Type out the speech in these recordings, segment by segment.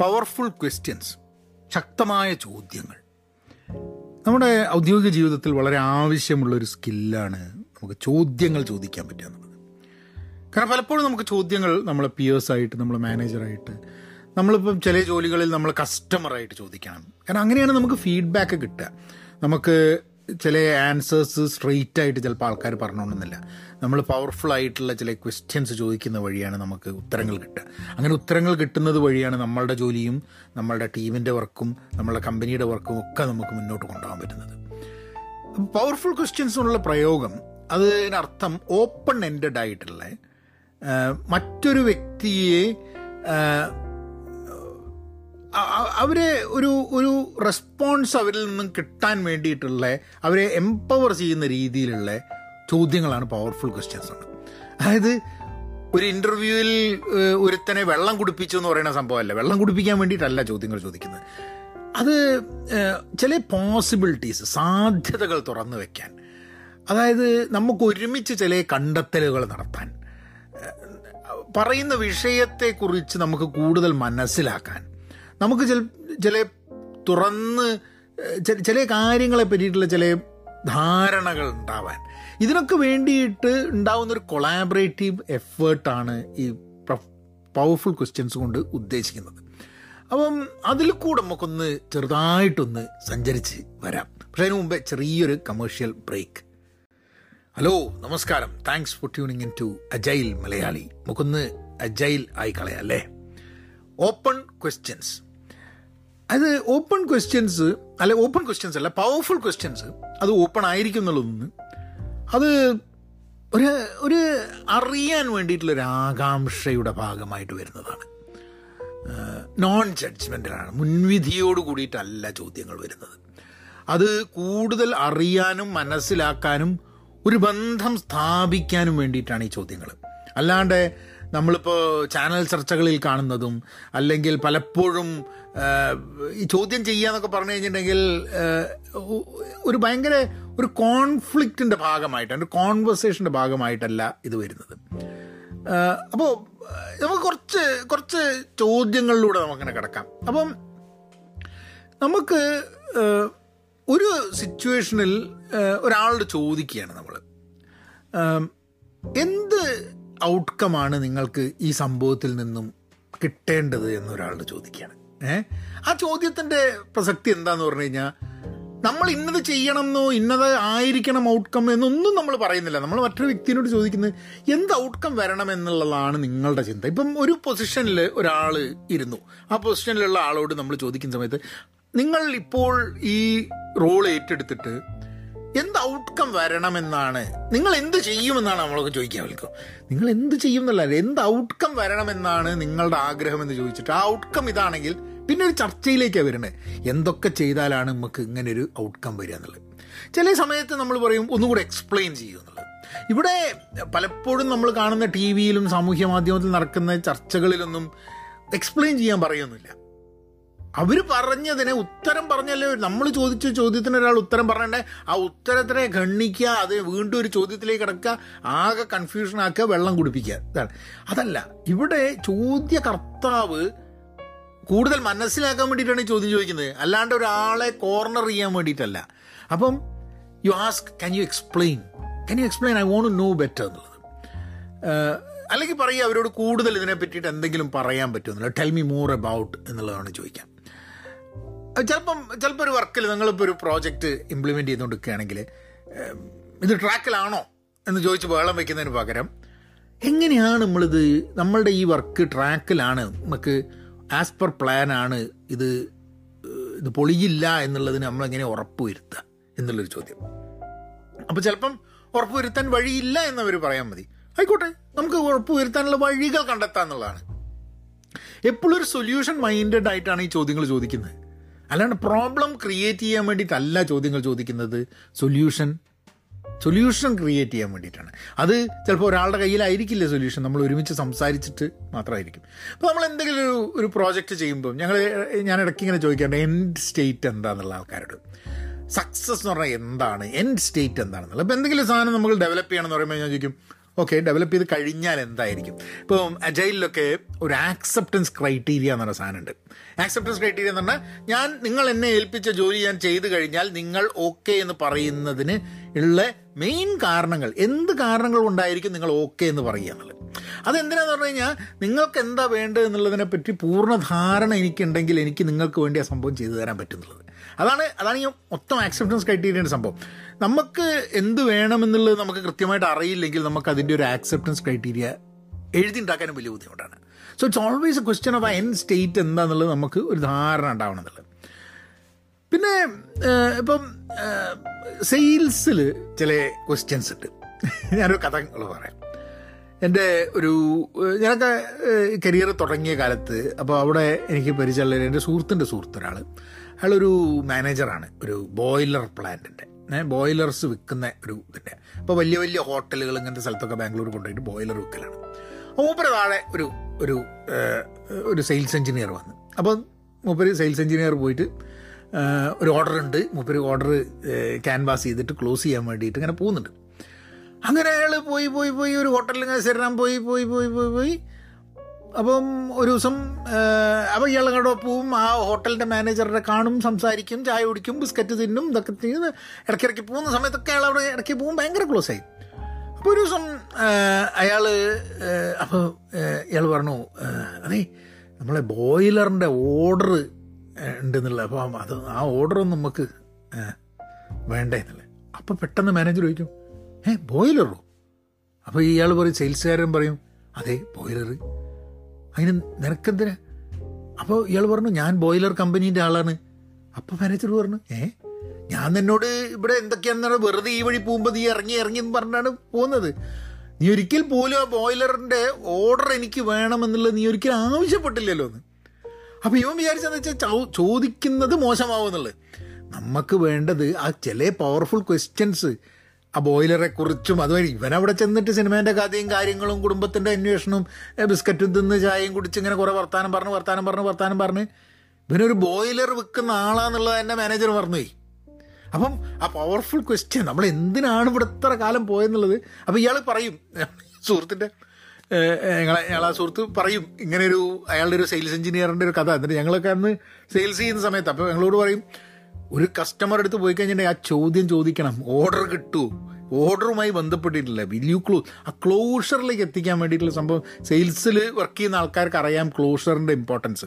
Powerful questions ശക്തമായ ചോദ്യങ്ങൾ. നമ്മുടെ ഔദ്യോഗിക ജീവിതത്തിൽ വളരെ ആവശ്യമുള്ളൊരു സ്കില്ലാണ് നമുക്ക് ചോദ്യങ്ങൾ ചോദിക്കാൻ പറ്റുക എന്നുള്ളത്. കാരണം പലപ്പോഴും നമുക്ക് ചോദ്യങ്ങൾ നമ്മളെ പിയേഴ്സായിട്ട് നമ്മളെ മാനേജറായിട്ട് നമ്മളിപ്പം ചില ജോലികളിൽ നമ്മൾ കസ്റ്റമറായിട്ട് ചോദിക്കണം. കാരണം അങ്ങനെയാണ് നമുക്ക് ഫീഡ്ബാക്ക് കിട്ടുക. നമുക്ക് ചില ആൻസേഴ്സ് സ്ട്രെയിറ്റ് ആയിട്ട് ചിലപ്പോൾ ആൾക്കാർ പറഞ്ഞോണമെന്നില്ല നമ്മൾ പവർഫുൾ ആയിട്ടുള്ള ചില ക്വസ്റ്റ്യൻസ് ചോദിക്കുന്ന വഴിയാണ് നമുക്ക് ഉത്തരങ്ങൾ കിട്ടുക. അങ്ങനെ ഉത്തരങ്ങൾ കിട്ടുന്നത് വഴിയാണ് നമ്മളുടെ ജോലിയും നമ്മളുടെ ടീമിന്റെ വർക്കും നമ്മളുടെ കമ്പനിയുടെ വർക്കും ഒക്കെ നമുക്ക് മുന്നോട്ട് കൊണ്ടുപോകാൻ പറ്റുന്നത്. പവർഫുൾ ക്വസ്റ്റ്യൻസ് എന്നുള്ള പ്രയോഗം അതിനർത്ഥം ഓപ്പൺ എൻഡഡ് ആയിട്ടുള്ള മറ്റൊരു വ്യക്തിയെ അവരെ ഒരു ഒരു റെസ്പോൺസ് അവരിൽ നിന്നും കിട്ടാൻ വേണ്ടിയിട്ടുള്ള അവരെ എംപവർ ചെയ്യുന്ന രീതിയിലുള്ള ചോദ്യങ്ങളാണ് പവർഫുൾ ക്വസ്റ്റ്യൻസ് ആണ്. അതായത് ഒരു ഇന്റർവ്യൂവിൽ ഒരുത്തനെ വെള്ളം കുടിപ്പിച്ചു എന്ന് പറയുന്ന സംഭവമല്ല. വെള്ളം കുടിപ്പിക്കാൻ വേണ്ടിയിട്ടല്ല ചോദ്യങ്ങൾ ചോദിക്കുന്നത്. അത് ചില പോസിബിലിറ്റീസ് സാധ്യതകൾ തുറന്നു വെക്കാൻ. അതായത് നമുക്ക് ഒരുമിച്ച് ചില കണ്ടെത്തലുകൾ നടത്താൻ. പറയുന്ന വിഷയത്തെക്കുറിച്ച് നമുക്ക് കൂടുതൽ മനസ്സിലാക്കാൻ. നമുക്ക് ചില ചില തുറന്ന് ചില കാര്യങ്ങളെ പറ്റിയിട്ടുള്ള ചില ധാരണകൾ ഉണ്ടാവാൻ. ഇതിനൊക്കെ വേണ്ടിയിട്ട് ഉണ്ടാവുന്ന ഒരു കൊളാബറേറ്റീവ് എഫേർട്ടാണ് ഈ പവർഫുൾ ക്വസ്റ്റ്യൻസ് കൊണ്ട് ഉദ്ദേശിക്കുന്നത്. അപ്പം അതിൽ കൂടെ നമുക്കൊന്ന് ചെറുതായിട്ടൊന്ന് സഞ്ചരിച്ച് വരാം. പക്ഷേ അതിനു മുമ്പേ ചെറിയൊരു കമേഴ്ഷ്യൽ ബ്രേക്ക് ഹലോ നമസ്കാരം. Thanks for tuning in to Agile Malayali നമുക്കൊന്ന് അജൈൽ ആയി കളയാം അല്ലേ? ഓപ്പൺ ക്വസ്റ്റ്യൻസ് അത് ഓപ്പൺ ക്വസ്റ്റ്യൻസ് അല്ലെ ഓപ്പൺ ക്വസ്റ്റ്യൻസ് അല്ല പവർഫുൾ ക്വസ്റ്റ്യൻസ് അത് ഓപ്പൺ ആയിരിക്കും എന്നുള്ളതൊന്ന്. അത് ഒരു ഒരു അറിയാൻ വേണ്ടിയിട്ടുള്ളൊരു ആകാംക്ഷയുടെ ഭാഗമായിട്ട് വരുന്നതാണ്. നോൺ ജഡ്ജ്മെന്റലാണ് മുൻവിധിയോട് കൂടിയിട്ടല്ല ചോദ്യങ്ങൾ വരുന്നത്. അത് കൂടുതൽ അറിയാനും മനസ്സിലാക്കാനും ഒരു ബന്ധം സ്ഥാപിക്കാനും വേണ്ടിയിട്ടാണ് ഈ ചോദ്യങ്ങൾ അല്ലാണ്ട് നമ്മളിപ്പോൾ ചാനൽ ചർച്ചകളിൽ കാണുന്നതും അല്ലെങ്കിൽ പലപ്പോഴും ഈ ചോദ്യം ചെയ്യുക പറഞ്ഞു കഴിഞ്ഞിട്ടുണ്ടെങ്കിൽ ഒരു ഭയങ്കര ഒരു കോൺഫ്ലിക്റ്റിന്റെ ഭാഗമായിട്ടാണ് ഒരു കോൺവെർസേഷന്റെ ഭാഗമായിട്ടല്ല ഇത് വരുന്നത്. അപ്പോൾ നമുക്ക് കുറച്ച് കുറച്ച് ചോദ്യങ്ങളിലൂടെ നമുക്കിങ്ങനെ കിടക്കാം. അപ്പം നമുക്ക് ഒരു സിറ്റുവേഷനിൽ ഒരാളോട് ചോദിക്കുകയാണ് നമ്മൾ എന്ത് ഔട്ട്കമാണ് നിങ്ങൾക്ക് ഈ സംഭവത്തിൽ നിന്നും കിട്ടേണ്ടത് എന്നൊരാളോട് ചോദിക്കുകയാണ്. ഏ? ആ ചോദ്യത്തിന്റെ പ്രസക്തി എന്താന്ന് പറഞ്ഞു കഴിഞ്ഞാൽ നമ്മൾ ഇന്നത് ചെയ്യണം എന്നോ ഇന്നത് ആയിരിക്കണം ഔട്ട്കം എന്നൊന്നും നമ്മൾ പറയുന്നില്ല. നമ്മൾ മറ്റൊരു വ്യക്തിയോട് ചോദിക്കുന്നത് എന്ത് ഔട്ട്കം വരണം എന്നുള്ളതാണ് നിങ്ങളുടെ ചിന്ത. ഇപ്പം ഒരു പൊസിഷനിൽ ഒരാൾ ഇരുന്നു. ആ പൊസിഷനിലുള്ള ആളോട് നമ്മൾ ചോദിക്കുന്ന സമയത്ത് നിങ്ങൾ ഇപ്പോൾ ഈ റോൾ ഏറ്റെടുത്തിട്ട് എന്ത് ഔട്ട്കം വരണമെന്നാണ്? നിങ്ങൾ എന്ത് ചെയ്യുമെന്നാണ് നമ്മളൊക്കെ ചോദിക്കാൻ വിളിക്കും നിങ്ങൾ എന്ത് ചെയ്യും എന്നല്ല എന്ത് ഔട്ട്കം വരണമെന്നാണ് നിങ്ങളുടെ ആഗ്രഹം എന്ന് ചോദിച്ചിട്ട് ആ ഔട്ട്കം ഇതാണെങ്കിൽ പിന്നെ ഒരു ചർച്ചയിലേക്കാണ് വരുന്നത് എന്തൊക്കെ ചെയ്താലാണ് നമുക്ക് ഇങ്ങനെ ഒരു ഔട്ട്കം വരിക എന്നുള്ളത്. ചില സമയത്ത് നമ്മൾ പറയും ഒന്നുകൂടെ എക്സ്പ്ലെയിൻ ചെയ്യും എന്നുള്ളത്. ഇവിടെ പലപ്പോഴും നമ്മൾ കാണുന്ന ടി വിയിലും സാമൂഹ്യ മാധ്യമത്തിൽ നടക്കുന്ന ചർച്ചകളിലൊന്നും എക്സ്പ്ലെയിൻ ചെയ്യാൻ പറയുന്നില്ല. അവർ പറഞ്ഞതിനെ ഉത്തരം പറഞ്ഞല്ലേ നമ്മൾ ചോദിച്ച ചോദ്യത്തിന് ഒരാൾ ഉത്തരം പറഞ്ഞേ ആ ഉത്തരത്തിനെ ഖണ്ണിക്കുക അത് വീണ്ടും ഒരു ചോദ്യത്തിലേക്ക് കിടക്കുക ആകെ കൺഫ്യൂഷൻ ആക്കുക വെള്ളം കുടിപ്പിക്കുക. ഇതാണ്. അതല്ല ഇവിടെ ചോദ്യകർത്താവ് കൂടുതൽ മനസ്സിലാക്കാൻ വേണ്ടിയിട്ടാണ് ഈ ചോദ്യം ചോദിക്കുന്നത്. അല്ലാണ്ട് ഒരാളെ കോർണർ ചെയ്യാൻ വേണ്ടിയിട്ടല്ല. അപ്പം you ask can you explain can you explain I want know better എന്നുള്ളത്. അല്ലെങ്കിൽ പറയുക അവരോട് കൂടുതൽ ഇതിനെ പറ്റിയിട്ട് എന്തെങ്കിലും പറയാൻ പറ്റുമെന്നില്ല ടെൽ മി മോർ അബൌട്ട് എന്നുള്ളതാണ് ചോദിക്കാം ചിലപ്പം ചിലപ്പോൾ ഒരു വർക്കിൽ നിങ്ങളിപ്പോൾ ഒരു പ്രോജക്റ്റ് ചെയ്തുകൊണ്ടിരിക്കുകയാണെങ്കിൽ കൊടുക്കുകയാണെങ്കിൽ ഇത് ട്രാക്കിലാണോ എന്ന് ചോദിച്ച് വേളം വയ്ക്കുന്നതിന് പകരം എങ്ങനെയാണ് നമ്മളിത് നമ്മളുടെ ഈ വർക്ക് ട്രാക്കിലാണ് നമുക്ക് ആസ് പെർ പ്ലാൻ ആണ് ഇത് ഇത് പൊളിയില്ല എന്നുള്ളതിന് നമ്മളെങ്ങനെ ഉറപ്പ് വരുത്തുക എന്നുള്ളൊരു ചോദ്യം. അപ്പോൾ ചിലപ്പം ഉറപ്പ് വരുത്താൻ വഴിയില്ല എന്നവർ പറയാൻ മതി. ആയിക്കോട്ടെ നമുക്ക് ഉറപ്പ് വരുത്താനുള്ള വഴികൾ കണ്ടെത്താം എന്നുള്ളതാണ് എപ്പോഴും ഒരു സൊല്യൂഷൻ മൈൻഡഡ് ആയിട്ടാണ് ഈ ചോദ്യങ്ങൾ ചോദിക്കുന്നത്. അല്ലാണ്ട് പ്രോബ്ലം ക്രിയേറ്റ് ചെയ്യാൻ വേണ്ടിയിട്ടല്ല ചോദ്യങ്ങൾ ചോദിക്കുന്നത്. സൊല്യൂഷൻ സൊല്യൂഷൻ ക്രിയേറ്റ് ചെയ്യാൻ വേണ്ടിയിട്ടാണ്. അത് ചിലപ്പോൾ ഒരാളുടെ കയ്യിലായിരിക്കില്ല സൊല്യൂഷൻ നമ്മൾ ഒരുമിച്ച് സംസാരിച്ചിട്ട് മാത്രമായിരിക്കും. അപ്പോൾ നമ്മൾ എന്തെങ്കിലും ഒരു ഒരു പ്രോജക്റ്റ് ചെയ്യുമ്പോൾ ഞങ്ങൾ ഞാൻ ഇടയ്ക്ക് ഇങ്ങനെ ചോദിക്കാറുണ്ട് എൻഡ് സ്റ്റേറ്റ് എന്താണെന്നുള്ള ആൾക്കാരോട്? സക്സസ് എന്ന് പറഞ്ഞാൽ എന്താണ്? എൻഡ് സ്റ്റേറ്റ് എന്താണെന്നുള്ളത്. അപ്പോൾ എന്തെങ്കിലും സാധനം നമ്മൾ ഡെവലപ്പ് ചെയ്യണമെന്ന് പറയുമ്പോൾ ഞാൻ ചോദിക്കും ഓക്കെ ഡെവലപ്പ് ചെയ്ത് കഴിഞ്ഞാൽ എന്തായിരിക്കും? ഇപ്പം അജൈലിലൊക്കെ ഒരു ആക്സെപ്റ്റൻസ് ക്രൈറ്റീരിയ എന്ന് പറഞ്ഞ സാധനമുണ്ട്. ആക്സെപ്റ്റൻസ് ക്രൈറ്റീരിയ എന്ന് പറഞ്ഞാൽ ഞാൻ നിങ്ങൾ എന്നെ ഏൽപ്പിച്ച ജോലി ഞാൻ ചെയ്തു കഴിഞ്ഞാൽ നിങ്ങൾ ഓക്കെ എന്ന് പറയുന്നതിന് ഉള്ള മെയിൻ കാരണങ്ങൾ എന്ത് കാരണങ്ങൾ കൊണ്ടായിരിക്കും നിങ്ങൾ ഓക്കെ എന്ന് പറയുക എന്നുള്ളത്? അതെന്തിനാന്ന് പറഞ്ഞു കഴിഞ്ഞാൽ നിങ്ങൾക്ക് എന്താ വേണ്ടത് എന്നുള്ളതിനെ പറ്റി പൂർണ ധാരണ എനിക്കുണ്ടെങ്കിൽ എനിക്ക് നിങ്ങൾക്ക് വേണ്ടി ആ സംഭവം ചെയ്തു തരാൻ പറ്റുന്നുള്ളത്. അതാണ് അതാണ് ഈ മൊത്തം ആക്സെപ്റ്റൻസ് ക്രൈറ്റീരിയയുടെ സംഭവം. നമുക്ക് എന്ത് വേണമെന്നുള്ളത് നമുക്ക് കൃത്യമായിട്ട് അറിയില്ലെങ്കിൽ നമുക്ക് അതിന്റെ ഒരു ആക്സെപ്റ്റൻസ് ക്രൈറ്റീരിയ എഴുതി ഉണ്ടാക്കാനും വലിയ ബുദ്ധിമുട്ടാണ്. So it's always a question of an state എന്താണെന്നുള്ളത് നമുക്ക് ഒരു ധാരണ ഉണ്ടാവണം എന്നുള്ളത്. പിന്നെ ഇപ്പം സെയിൽസിൽ ചില ക്വസ്റ്റ്യൻസ് ഉണ്ട്. ഞാനൊരു കഥകൾ പറയാം. എന്റെ ഒരു ഞാനൊക്കെ കരിയർ തുടങ്ങിയ കാലത്ത് അപ്പോൾ അവിടെ എനിക്ക് പരിചയമുള്ള എന്റെ സുഹൃത്തിന്റെ സുഹൃത്ത് ഒരാൾ അയാളൊരു മാനേജറാണ് ഒരു ബോയിലർ പ്ലാന്റിന്റെ ബോയിലേഴ്സ് വിൽക്കുന്ന ഒരു ഇതിന്റെ അപ്പോൾ വലിയ വലിയ ഹോട്ടലുകൾ ഇങ്ങനത്തെ സ്ഥലത്തൊക്കെ ബാംഗ്ലൂർ കൊണ്ടുപോയിട്ട് ബോയിലർ വിൽക്കലാണ്. മൂപ്പര് താഴെ ഒരു ഒരു ഒരു സെയിൽസ് എഞ്ചിനീയർ വന്നു. അപ്പോൾ മൂപ്പര് സെയിൽസ് എഞ്ചിനീയർ പോയിട്ട് ഒരു ഓർഡർ ഉണ്ട്. മൂപ്പര് ഓർഡർ ക്യാൻവാസ് ചെയ്തിട്ട് ക്ലോസ് ചെയ്യാൻ വേണ്ടിയിട്ട് ഇങ്ങനെ പോകുന്നുണ്ട്. അങ്ങനെ അയാൾ പോയി പോയി പോയി ഒരു ഹോട്ടലിൽ ഇങ്ങനെ ശരണം പോയി പോയി പോയി പോയി പോയി. അപ്പം ഒരു ദിവസം അപ്പോൾ ഇയാൾ അങ്ങോട്ട് പോവും ആ ഹോട്ടലിന്റെ മാനേജറിനെ കാണും സംസാരിക്കും ചായ കുടിക്കും ബിസ്ക്കറ്റ് തിന്നും ഇതൊക്കെ തിന്ന് ഇടയ്ക്കിടയ്ക്ക് പോകുന്ന സമയത്തൊക്കെ അയാൾ അവിടെ ഇടയ്ക്ക് പോകും ഭയങ്കര ക്ലോസ് ആയി. അപ്പോൾ ഒരു ദിവസം അയാൾ അപ്പോൾ ഇയാൾ പറഞ്ഞു അതെ നമ്മളെ ബോയിലറിന്റെ ഓർഡർ ഉണ്ടെന്നുള്ള അപ്പോൾ അത് ആ ഓർഡറൊന്നും നമുക്ക് വേണ്ടേ എന്നല്ലേ അപ്പോൾ പെട്ടെന്ന് മാനേജർ ചോദിക്കും ഏ ബോയിലറോ? അപ്പോൾ ഇയാൾ പറയും സെയിൽസുകാരൻ പറയും അതെ ബോയിലർ അതിന് നിനക്കെന്തിനാ? അപ്പോൾ ഇയാൾ പറഞ്ഞു ഞാൻ ബോയിലർ കമ്പനീന്റെ ആളാണ്. അപ്പോൾ മാനേജർ പറഞ്ഞു ഏ ഞാൻ നിന്നോട് ഇവിടെ എന്തൊക്കെയാണെന്നാണ് വെറുതെ ഈ വഴി പോകുമ്പോൾ നീ ഇറങ്ങി ഇറങ്ങി എന്ന് പറഞ്ഞാണ് പോകുന്നത്. നീ ഒരിക്കൽ പോലും ആ ബോയിലറിന്റെ ഓർഡർ എനിക്ക് വേണമെന്നുള്ളത് നീ ഒരിക്കലും ആവശ്യപ്പെട്ടില്ലല്ലോ എന്ന്. അപ്പോൾ ഇവൻ വിചാരിച്ചെന്ന് വെച്ചാൽ ചോദിക്കുന്നത് മോശമാവുന്നുള്ളത് നമുക്ക് വേണ്ടത് ആ ചില പവർഫുൾ ക്വസ്റ്റ്യൻസ് ആ ബോയിലറെ കുറിച്ചും അതുവഴി ഇവനവിടെ ചെന്നിട്ട് സിനിമേന്റെ കഥയും കാര്യങ്ങളും കുടുംബത്തിന്റെ അന്വേഷണവും ബിസ്ക്കറ്റും തിന്ന് ചായയും കുടിച്ച് ഇങ്ങനെ കുറേ വർത്താനം പറഞ്ഞ് വർത്താനം പറഞ്ഞ് വർത്താനം പറഞ്ഞ് ഇവനൊരു ബോയിലർ വിൽക്കുന്ന ആളാന്നുള്ളത് തന്നെ മാനേജർ പറഞ്ഞുപോയി. അപ്പം ആ പവർഫുൾ ക്വസ്റ്റ്യൻ നമ്മൾ എന്തിനാണ് ഇവിടെ ഇത്ര കാലം പോയെന്നുള്ളത്? അപ്പം ഇയാൾ പറയും സുഹൃത്തിന്റെ ഞങ്ങളെ ഞങ്ങൾ ആ സുഹൃത്ത് പറയും ഇങ്ങനെ ഒരു അയാളുടെ ഒരു സെയിൽസ് എഞ്ചിനീയറിന്റെ ഒരു കഥ. എന്നിട്ട് ഞങ്ങളൊക്കെ അന്ന് സെയിൽസ് ചെയ്യുന്ന സമയത്ത് അപ്പോൾ ഞങ്ങളോട് പറയും ഒരു കസ്റ്റമർ അടുത്ത് പോയി കഴിഞ്ഞിട്ടുണ്ടെങ്കിൽ ആ ചോദ്യം ചോദിക്കണം. ഓർഡർ കിട്ടൂ. ഓർഡറുമായി ബന്ധപ്പെട്ടിട്ടില്ല. വില്യു ക്ലോസ് ആ ക്ലോഷറിലേക്ക് എത്തിക്കാൻ വേണ്ടിയിട്ടുള്ള സംഭവം സെയിൽസിൽ വർക്ക് ചെയ്യുന്ന ആൾക്കാർക്ക് അറിയാം ക്ലോഷറിന്റെ ഇമ്പോർട്ടൻസ്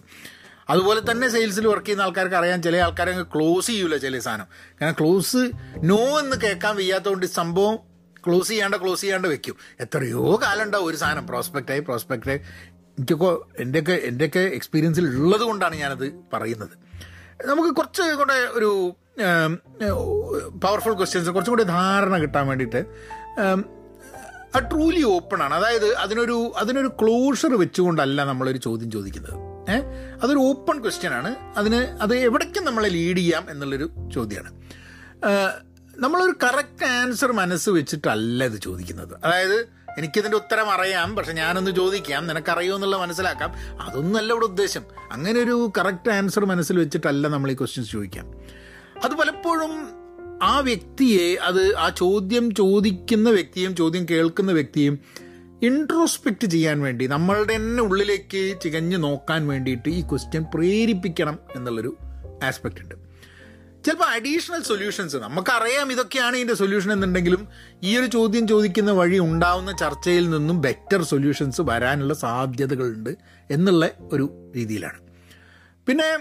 അതുപോലെ തന്നെ സെയിൽസിൽ വർക്ക് ചെയ്യുന്ന ആൾക്കാർക്ക് അറിയാം ചില ആൾക്കാരെ ക്ലോസ് ചെയ്യൂല ചില സാധനം. കാരണം ക്ലോസ് നോ എന്ന് കേൾക്കാൻ വയ്യാത്തതുകൊണ്ട് സംഭവം ക്ലോസ് ചെയ്യാണ്ട് ക്ലോസ് ചെയ്യാണ്ട് വെക്കും. എത്രയോ കാലം ഉണ്ടാവും ഒരു സാധനം. പ്രോസ്പെക്റ്റായി പ്രോസ്പെക്റ്റായി എനിക്കൊക്കെ എന്റെയൊക്കെ എന്റെയൊക്കെ എക്സ്പീരിയൻസിൽ ഉള്ളത് കൊണ്ടാണ് ഞാനത് പറയുന്നത്. നമുക്ക് കുറച്ച് കൂടെ ഒരു പവർഫുൾ ക്വസ്റ്റ്യൻസ് കുറച്ചും കൂടി ധാരണ കിട്ടാൻ വേണ്ടിയിട്ട് ആ ട്രൂലി ഓപ്പൺ ആണ്. അതായത് അതിനൊരു അതിനൊരു ക്ലോഷർ വെച്ചുകൊണ്ടല്ല നമ്മളൊരു ചോദ്യം ചോദിക്കുന്നത്. ഏഹ് അതൊരു ഓപ്പൺ ക്വസ്റ്റ്യൻ ആണ്. അതിന് അത് എവിടേക്കും നമ്മളെ ലീഡ് ചെയ്യാം എന്നുള്ളൊരു ചോദ്യമാണ് നമ്മളൊരു കറക്റ്റ് ആൻസർ മനസ്സ് വെച്ചിട്ടല്ല ഇത് ചോദിക്കുന്നത്. അതായത് എനിക്കിതിന്റെ ഉത്തരം അറിയാം പക്ഷെ ഞാനൊന്ന് ചോദിക്കാം. നിനക്കറിയോ എന്നുള്ള മനസ്സിലാക്കാം. അതൊന്നല്ല ഇവിടെ ഉദ്ദേശം. അങ്ങനെ ഒരു കറക്റ്റ് ആൻസർ മനസ്സിൽ വെച്ചിട്ടല്ല നമ്മൾ ഈ ക്വസ്റ്റ്യൻസ് ചോദിക്കാം. അത് പലപ്പോഴും ആ വ്യക്തിയെ അത് ആ ചോദ്യം ചോദിക്കുന്ന വ്യക്തിയും ചോദ്യം കേൾക്കുന്ന വ്യക്തിയും ഇൻട്രോസ്പെക്റ്റ് ചെയ്യാൻ വേണ്ടി നമ്മളുടെ തന്നെ ഉള്ളിലേക്ക് ചികഞ്ഞ് നോക്കാൻ വേണ്ടിയിട്ട് ഈ ക്വസ്റ്റ്യൻ പ്രേരിപ്പിക്കണം എന്നുള്ളൊരു ആസ്പെക്റ്റ് ഉണ്ട്. ചിലപ്പോൾ അഡീഷണൽ സൊല്യൂഷൻസ് നമുക്കറിയാം ഇതൊക്കെയാണ് ഇതിന്റെ സൊല്യൂഷൻ എന്നുണ്ടെങ്കിലും ഈ ഒരു ചോദ്യം ചോദിക്കുന്ന വഴി ഉണ്ടാവുന്ന ചർച്ചയിൽ നിന്നും ബെറ്റർ സൊല്യൂഷൻസ് വരാനുള്ള സാധ്യതകളുണ്ട് എന്നുള്ള ഒരു രീതിയിലാണ്. പിന്നെ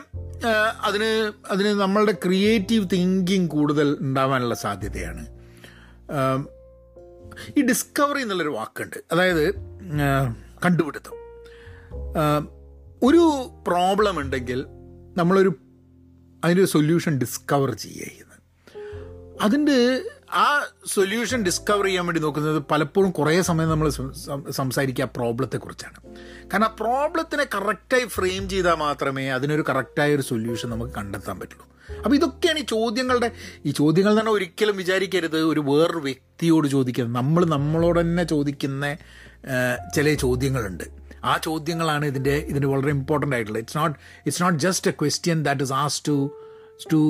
അതിന് അതിന് നമ്മളുടെ ക്രിയേറ്റീവ് തിങ്കിങ് കൂടുതൽ ഉണ്ടാവാനുള്ള സാധ്യതയാണ്. ഈ ഡിസ്കവറി എന്നുള്ളൊരു വാക്കുണ്ട്. അതായത് കണ്ടുപിടുത്തം. ഒരു പ്രോബ്ലം ഉണ്ടെങ്കിൽ നമ്മളൊരു അതിന്റെ സൊല്യൂഷൻ ഡിസ്കവർ ചെയ്യുന്നത്. അതിന്റെ ആ സൊല്യൂഷൻ ഡിസ്കവർ ചെയ്യാൻ വേണ്ടി നോക്കുന്നത് പലപ്പോഴും കുറേ സമയം നമ്മൾ സംസാരിക്കുക ആ പ്രോബ്ലത്തെക്കുറിച്ചാണ് കാരണം ആ പ്രോബ്ലത്തിനെ കറക്റ്റായി ഫ്രെയിം ചെയ്താൽ മാത്രമേ അതിനൊരു കറക്റ്റായ ഒരു സൊല്യൂഷൻ നമുക്ക് കണ്ടെത്താൻ പറ്റുള്ളൂ. അപ്പോൾ ഇതൊക്കെയാണ് ഈ ചോദ്യങ്ങളുടെ ഈ ചോദ്യങ്ങൾ തന്നെ ഒരിക്കലും വിചാരിക്കരുത്. ഒരു വേറൊരു വ്യക്തിയോട് ചോദിക്കുന്നത് നമ്മൾ നമ്മളോട് തന്നെ ചോദിക്കുന്ന ചില ചോദ്യങ്ങളുണ്ട്. ആ ചോദ്യങ്ങളാണ് ഇതിന്റെ ഇതിന് വളരെ ഇമ്പോർട്ടന്റ് ആയിട്ടുള്ളത്. It's not it's not just a question that is as to to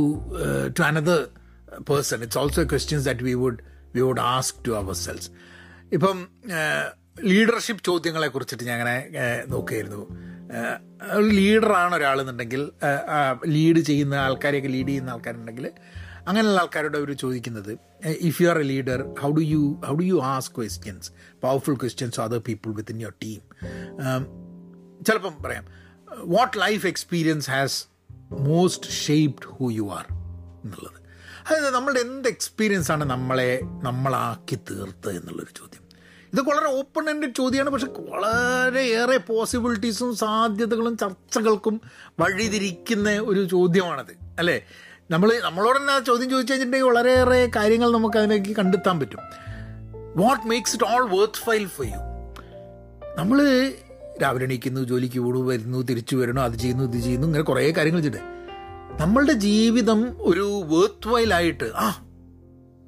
to another person it's also questions that we would we would ask to ourselves ഇപ്പം ലീഡർഷിപ്പ് ചോദ്യങ്ങളെ കുറിച്ചിട്ട് ഞാൻ അങ്ങനെ നോക്കുകയായിരുന്നു. ഒരു ലീഡറാണ് ഒരാളെന്നുണ്ടെങ്കിൽ ലീഡ് ചെയ്യുന്ന ആൾക്കാരെയൊക്കെ ലീഡ് ചെയ്യുന്ന ആൾക്കാരുണ്ടെങ്കിൽ അങ്ങനെയുള്ള ആൾക്കാരോട് അവർ ചോദിക്കുന്നത് if you are a leader how do you how do you ask questions powerful questions other people within your team ചിലപ്പം പറയാം what life experience has most shaped who you are എന്നുള്ളത്. അതായത് നമ്മളുടെ എന്ത് എക്സ്പീരിയൻസ് ആണ് നമ്മളെ നമ്മളാക്കി തീർത്ത് എന്നുള്ളൊരു ചോദ്യം. ഇതൊക്കെ വളരെ ഓപ്പൺ എൻഡഡ് ചോദ്യമാണ് പക്ഷെ വളരെയേറെ പോസിബിലിറ്റീസും സാധ്യതകളും ചർച്ചകൾക്കും വഴിതിരിക്കുന്ന ഒരു ചോദ്യമാണത്. അല്ലേ? നമ്മൾ നമ്മളോട് തന്നെ ചോദ്യം ചോദിച്ചു കഴിഞ്ഞിട്ടുണ്ടെങ്കിൽ വളരെയേറെ കാര്യങ്ങൾ നമുക്ക് അതിലേക്ക് കണ്ടെത്താൻ പറ്റും. What makes it all worthwhile for you നമ്മൾ രാവിലെ എണീക്കുന്നു ജോലിക്ക് കൂടു വരുന്നു തിരിച്ചു വരണു അത് ചെയ്യുന്നു ഇത് ചെയ്യുന്നു ഇങ്ങനെ കുറേ കാര്യങ്ങൾ ചെയ്തിട്ട്. നമ്മളുടെ ജീവിതം ഒരു വേർത്ത് വൈലായിട്ട് ആ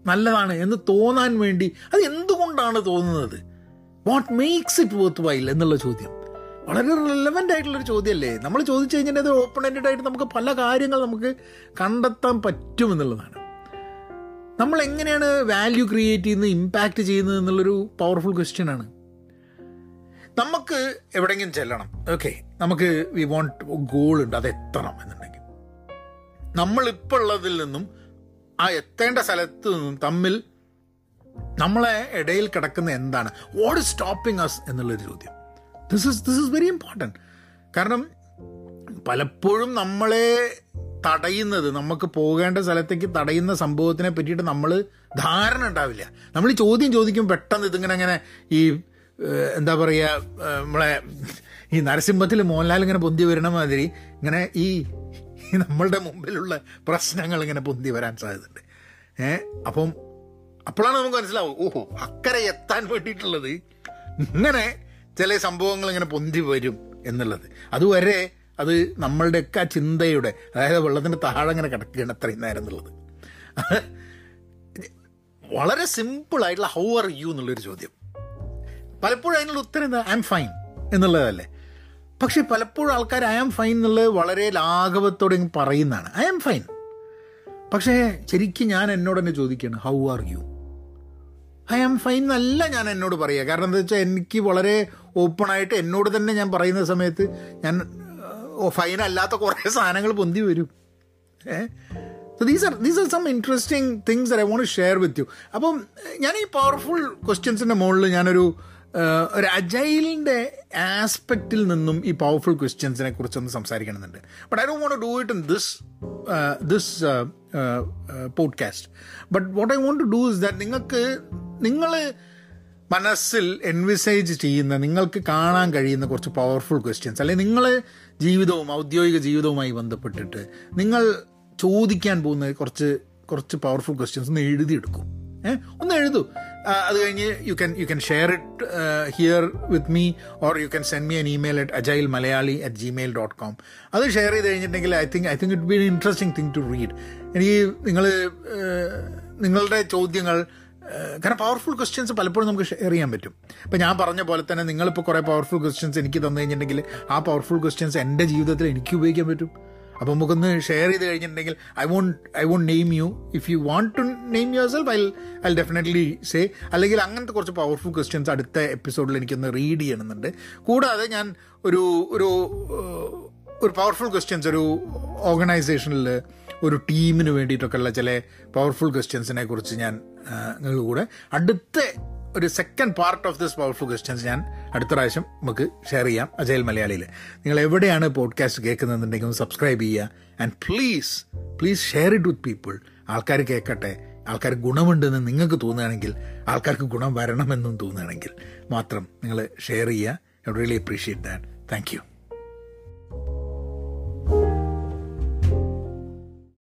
നല്ലതാണ് എന്ന് തോന്നാൻ വേണ്ടി അത് എന്തുകൊണ്ടാണ് തോന്നുന്നത്? What makes it worthwhile എന്നുള്ള ചോദ്യം. വളരെ റിലവന്റ് ആയിട്ടുള്ളൊരു ചോദ്യമല്ലേ? നമ്മൾ ചോദിച്ചു കഴിഞ്ഞാൽ അത് ഓപ്പൺ എൻഡഡ് ആയിട്ട് നമുക്ക് പല കാര്യങ്ങൾ നമുക്ക് കണ്ടെത്താൻ പറ്റുമെന്നുള്ളതാണ്. നമ്മൾ എങ്ങനെയാണ് വാല്യൂ ക്രിയേറ്റ് ചെയ്യുന്നത് ഇമ്പാക്റ്റ് ചെയ്യുന്നത് എന്നുള്ളൊരു പവർഫുൾ ക്വസ്റ്റ്യൻ ആണ്. നമുക്ക് എവിടെയെങ്കിലും ചെല്ലണം. ഓക്കെ നമുക്ക് വി വോണ്ട് ഗോൾ ഉണ്ട് അത് എത്തണം എന്നുണ്ടെങ്കിൽ. നമ്മളിപ്പോൾ ഉള്ളതിൽ നിന്നും ആ എത്തേണ്ട സ്ഥലത്ത് നിന്നും തമ്മിൽ നമ്മളെ ഇടയിൽ കിടക്കുന്ന എന്താണ്? വാട്ട് ഇസ് സ്റ്റോപ്പിംഗ് അസ് എന്നുള്ളൊരു ചോദ്യം. ദിസ് ഇസ് ദിസ് ഇസ് വെരി ഇമ്പോർട്ടന്റ് കാരണം പലപ്പോഴും നമ്മളെ തടയുന്നത് നമുക്ക് പോകേണ്ട സ്ഥലത്തേക്ക് തടയുന്ന സംഭവത്തിനെ പറ്റിയിട്ട് നമ്മൾ ധാരണ ഉണ്ടാവില്ല. നമ്മൾ ഈ ചോദ്യം ചോദിക്കും പെട്ടെന്ന് ഇതിങ്ങനെ അങ്ങനെ ഈ എന്താ പറയുക നമ്മളെ ഈ നരസിംഹത്തിൽ മോഹൻലാൽ ഇങ്ങനെ പൊന്തി വരണ മാതിരി ഇങ്ങനെ ഈ നമ്മളുടെ മുമ്പിലുള്ള പ്രശ്നങ്ങൾ ഇങ്ങനെ പൊന്തി വരാൻ സാധ്യതയുണ്ട്. ഏ അപ്പം അപ്പോഴാണ് നമുക്ക് മനസ്സിലാവും ഓഹോ അക്കരെ എത്താൻ വേണ്ടിയിട്ടുള്ളത്. ഇങ്ങനെ ചില സംഭവങ്ങൾ ഇങ്ങനെ പൊന്തി വരും എന്നുള്ളത്. അതുവരെ അത് നമ്മളുടെയൊക്കെ ആ ചിന്തയുടെ അതായത് വെള്ളത്തിന്റെ താഴെ ഇങ്ങനെ കിടക്കുകയാണ് അത്രയും നേരം എന്നുള്ളത്. വളരെ സിമ്പിളായിട്ടുള്ള ഹൗ ആർ യു എന്നുള്ളൊരു ചോദ്യം. പലപ്പോഴും അതിനുള്ള ഉത്തരം എന്താ? ഐ എം ഫൈൻ എന്നുള്ളതല്ലേ. പക്ഷെ പലപ്പോഴും ആൾക്കാർ ഐ ആം ഫൈൻ എന്നുള്ളത് വളരെ ലാഘവത്തോടെ പറയുന്നതാണ്. ഐ ആം ഫൈൻ പക്ഷേ ശരിക്കും ഞാൻ എന്നോട് തന്നെ ചോദിക്കുകയാണ് how are you I am fine എന്നല്ല ഞാൻ എന്നോട് പറയുക. കാരണം എന്താ വെച്ചാൽ എനിക്ക് വളരെ ഓപ്പണായിട്ട് എന്നോട് തന്നെ ഞാൻ പറയുന്ന സമയത്ത് ഞാൻ ഫൈൻ അല്ലാത്ത കുറേ സാധനങ്ങൾ പൊന്തി വരും. ഏ? So these are these are some interesting things I want share with you അപ്പം ഞാൻ ഈ പവർഫുൾ ക്വസ്റ്റ്യൻസിന്റെ മുകളിൽ ഞാനൊരു ഒരു അജൈലിന്റെ ആസ്പെക്റ്റിൽ നിന്നും ഈ പവർഫുൾ ക്വസ്റ്റ്യൻസിനെ കുറിച്ചൊന്ന് സംസാരിക്കണമെന്നുണ്ട്. But I do want do it in this this podcast but what I want to do is that നിങ്ങൾക്ക് നിങ്ങൾ മനസ്സിൽ എൻവിസൈജ് ചെയ്യുന്ന നിങ്ങൾക്ക് കാണാൻ കഴിയുന്ന കുറച്ച് പവർഫുൾ ക്വസ്റ്റ്യൻസ് അല്ലെങ്കിൽ നിങ്ങൾ ജീവിതവും ഔദ്യോഗിക ജീവിതവുമായി ബന്ധപ്പെട്ടിട്ട് നിങ്ങൾ ചോദിക്കാൻ പോകുന്ന കുറച്ച് കുറച്ച് പവർഫുൾ ക്വസ്റ്റ്യൻസ് ഒന്ന് എഴുതിയെടുക്കും. ഏഹ് ഒന്ന് എഴുതൂ. അത് കഴിഞ്ഞ് you can you can share it here with me or you can send me an email at Agile Malayali at Gmail dot com അത് ഷെയർ ചെയ്ത് കഴിഞ്ഞിട്ടുണ്ടെങ്കിൽ I think I think it be an interesting thing to read എനിക്ക് നിങ്ങൾ നിങ്ങളുടെ ചോദ്യങ്ങൾ കാരണം powerful questions പലപ്പോഴും നമുക്ക് ഷെയർ ചെയ്യാൻ പറ്റും. ഇപ്പം ഞാൻ പറഞ്ഞ പോലെ തന്നെ നിങ്ങളിപ്പോൾ കുറേ പവർഫുൾ ക്വസ്റ്റ്യൻസ് എനിക്ക് തന്നു കഴിഞ്ഞിട്ടുണ്ടെങ്കിൽ ആ പവർഫുൾ ക്വസ്റ്റ്യൻസ് എന്റെ ജീവിതത്തിൽ എനിക്ക് ഉപയോഗിക്കാൻ പറ്റും. അപ്പോൾ നമുക്കൊന്ന് ഷെയർ ചെയ്ത് കഴിഞ്ഞിട്ടുണ്ടെങ്കിൽ I want I want name you if you want to name yourself I I definitely say അല്ലെങ്കിൽ അങ്ങനത്തെ കുറച്ച് പവർഫുൾ ക്വസ്റ്റ്യൻസ് അടുത്ത എപ്പിസോഡിൽ എനിക്കൊന്ന് റീഡ് ചെയ്യണമെന്നുണ്ട്. കൂടാതെ ഞാൻ ഒരു ഒരു ഒരു പവർഫുൾ ക്വസ്റ്റ്യൻസ് ഒരു ഓർഗനൈസേഷനിൽ ഒരു ടീമിന് വേണ്ടിയിട്ടൊക്കെയുള്ള ചില പവർഫുൾ ക്വസ്റ്റ്യൻസിനെ കുറിച്ച് ഞാൻ നിങ്ങൾ കൂടെ അടുത്ത ഒരു second part of this powerful questions ഞാൻ അടുത്ത പ്രാവശ്യം നമുക്ക് ഷെയർ ചെയ്യാം അജയൽ മലയാളിയിൽ നിങ്ങൾ എവിടെയാണ് പോഡ്കാസ്റ്റ് കേൾക്കുന്നതെന്നുണ്ടെങ്കിൽ ഒന്ന് സബ്സ്ക്രൈബ് ചെയ്യുക. And please please share it with people ആൾക്കാർ കേൾക്കട്ടെ. ആൾക്കാർ ഗുണമുണ്ടെന്ന് നിങ്ങൾക്ക് തോന്നുകയാണെങ്കിൽ ആൾക്കാർക്ക് ഗുണം വരണമെന്നും തോന്നുകയാണെങ്കിൽ മാത്രം നിങ്ങൾ ഷെയർ ചെയ്യുക. I really appreciate that thank you